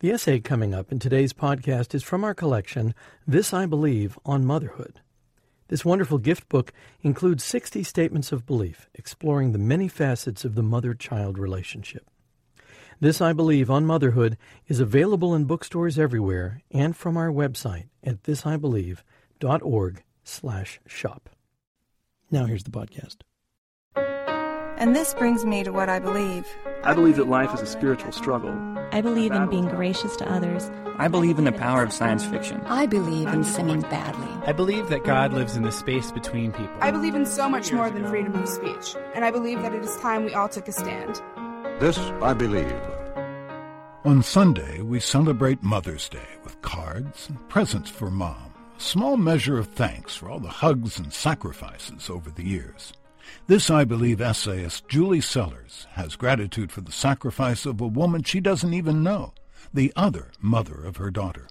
The essay coming up in today's podcast is from our collection, This I Believe on Motherhood. This wonderful gift book includes 60 statements of belief, exploring the many facets of the mother child relationship. This I Believe on Motherhood is available in bookstores everywhere and from our website at thisibelieve.org slash shop. Now here's the podcast. And this brings me to what I believe. I believe that life is a spiritual struggle. I believe in being gracious to others. I believe in the power of science fiction. I believe in singing badly. I believe that God lives in the space between people. I believe in so much more than freedom of speech, and I believe that it is time we all took a stand. This I believe. On Sunday, we celebrate Mother's Day with cards and presents for Mom, a small measure of thanks for all the hugs and sacrifices over the years. This, I believe, essayist Julie Sellers has gratitude for the sacrifice of a woman she doesn't even know, the other mother of her daughter.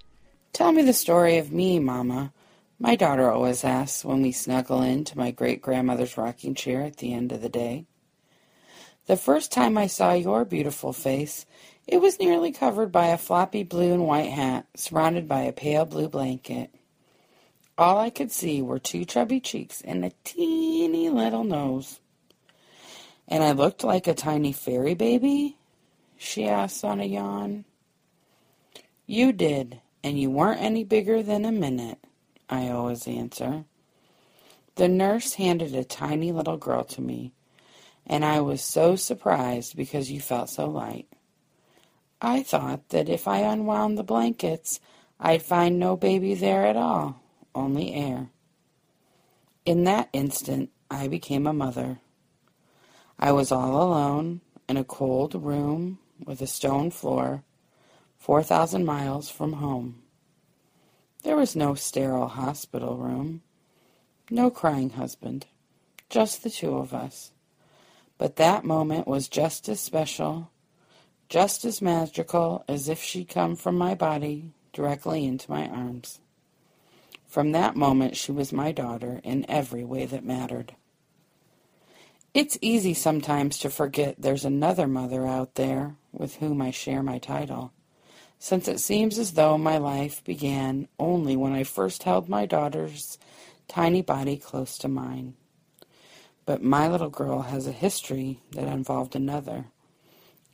Tell me the story of me, Mama. My daughter always asks when we snuggle into my great grandmother's rocking chair at the end of the day. The first time I saw your beautiful face, it was nearly covered by a floppy blue and white hat, surrounded by a pale blue blanket. All I could see were two chubby cheeks and a teeny little nose. And I looked like a tiny fairy baby? she asked on a yawn. You did, and you weren't any bigger than a minute, I always answer. The nurse handed a tiny little girl to me, and I was so surprised because you felt so light. I thought that if I unwound the blankets, I'd find no baby there at all only air. In that instant, I became a mother. I was all alone in a cold room with a stone floor, 4,000 miles from home. There was no sterile hospital room, no crying husband, just the two of us. But that moment was just as special, just as magical as if she'd come from my body directly into my arms. From that moment, she was my daughter in every way that mattered. It's easy sometimes to forget there's another mother out there with whom I share my title, since it seems as though my life began only when I first held my daughter's tiny body close to mine. But my little girl has a history that involved another.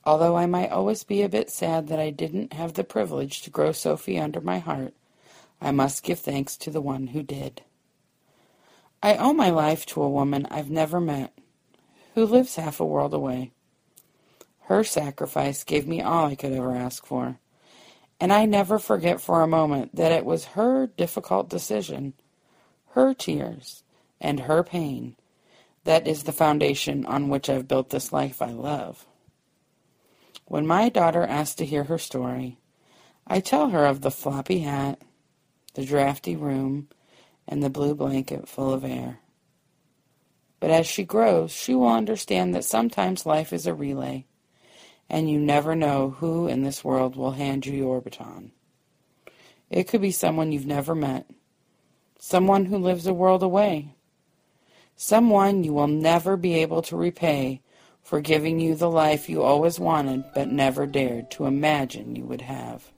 Although I might always be a bit sad that I didn't have the privilege to grow Sophie under my heart, I must give thanks to the one who did. I owe my life to a woman I've never met, who lives half a world away. Her sacrifice gave me all I could ever ask for, and I never forget for a moment that it was her difficult decision, her tears, and her pain that is the foundation on which I've built this life I love. When my daughter asks to hear her story, I tell her of the floppy hat, the drafty room, and the blue blanket full of air. But as she grows, she will understand that sometimes life is a relay, and you never know who in this world will hand you your baton. It could be someone you've never met, someone who lives a world away, someone you will never be able to repay for giving you the life you always wanted but never dared to imagine you would have.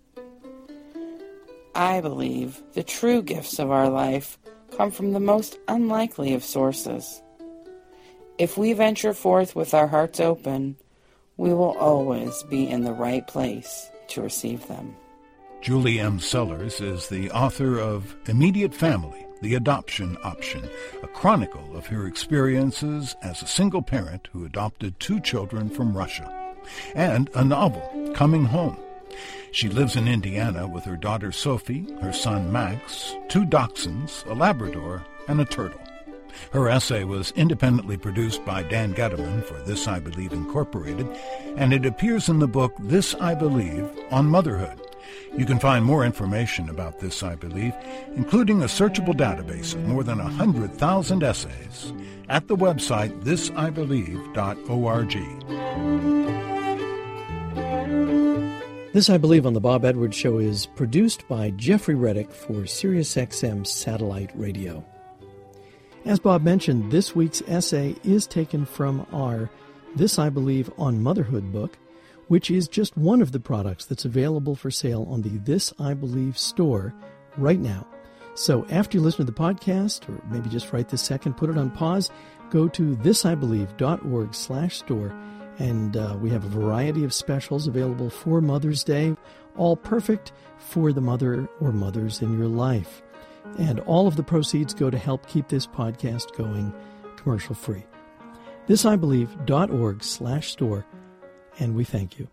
I believe the true gifts of our life come from the most unlikely of sources. If we venture forth with our hearts open, we will always be in the right place to receive them. Julie M. Sellers is the author of Immediate Family The Adoption Option, a chronicle of her experiences as a single parent who adopted two children from Russia, and a novel, Coming Home she lives in Indiana with her daughter Sophie, her son Max, two dachshunds, a Labrador, and a turtle. Her essay was independently produced by Dan Gediman for This I Believe Incorporated, and it appears in the book This I Believe on Motherhood. You can find more information about This I Believe, including a searchable database of more than 100,000 essays, at the website thisibelieve.org. This, I believe, on the Bob Edwards Show is produced by Jeffrey Reddick for SiriusXM Satellite Radio. As Bob mentioned, this week's essay is taken from our This, I Believe, on Motherhood book, which is just one of the products that's available for sale on the This I Believe store right now. So after you listen to the podcast, or maybe just right this second, put it on pause, go to thisibelieve.org slash store, and uh, we have a variety of specials available for Mother's Day, all perfect for the mother or mothers in your life. And all of the proceeds go to help keep this podcast going commercial free. Thisibelieve.org slash store, and we thank you.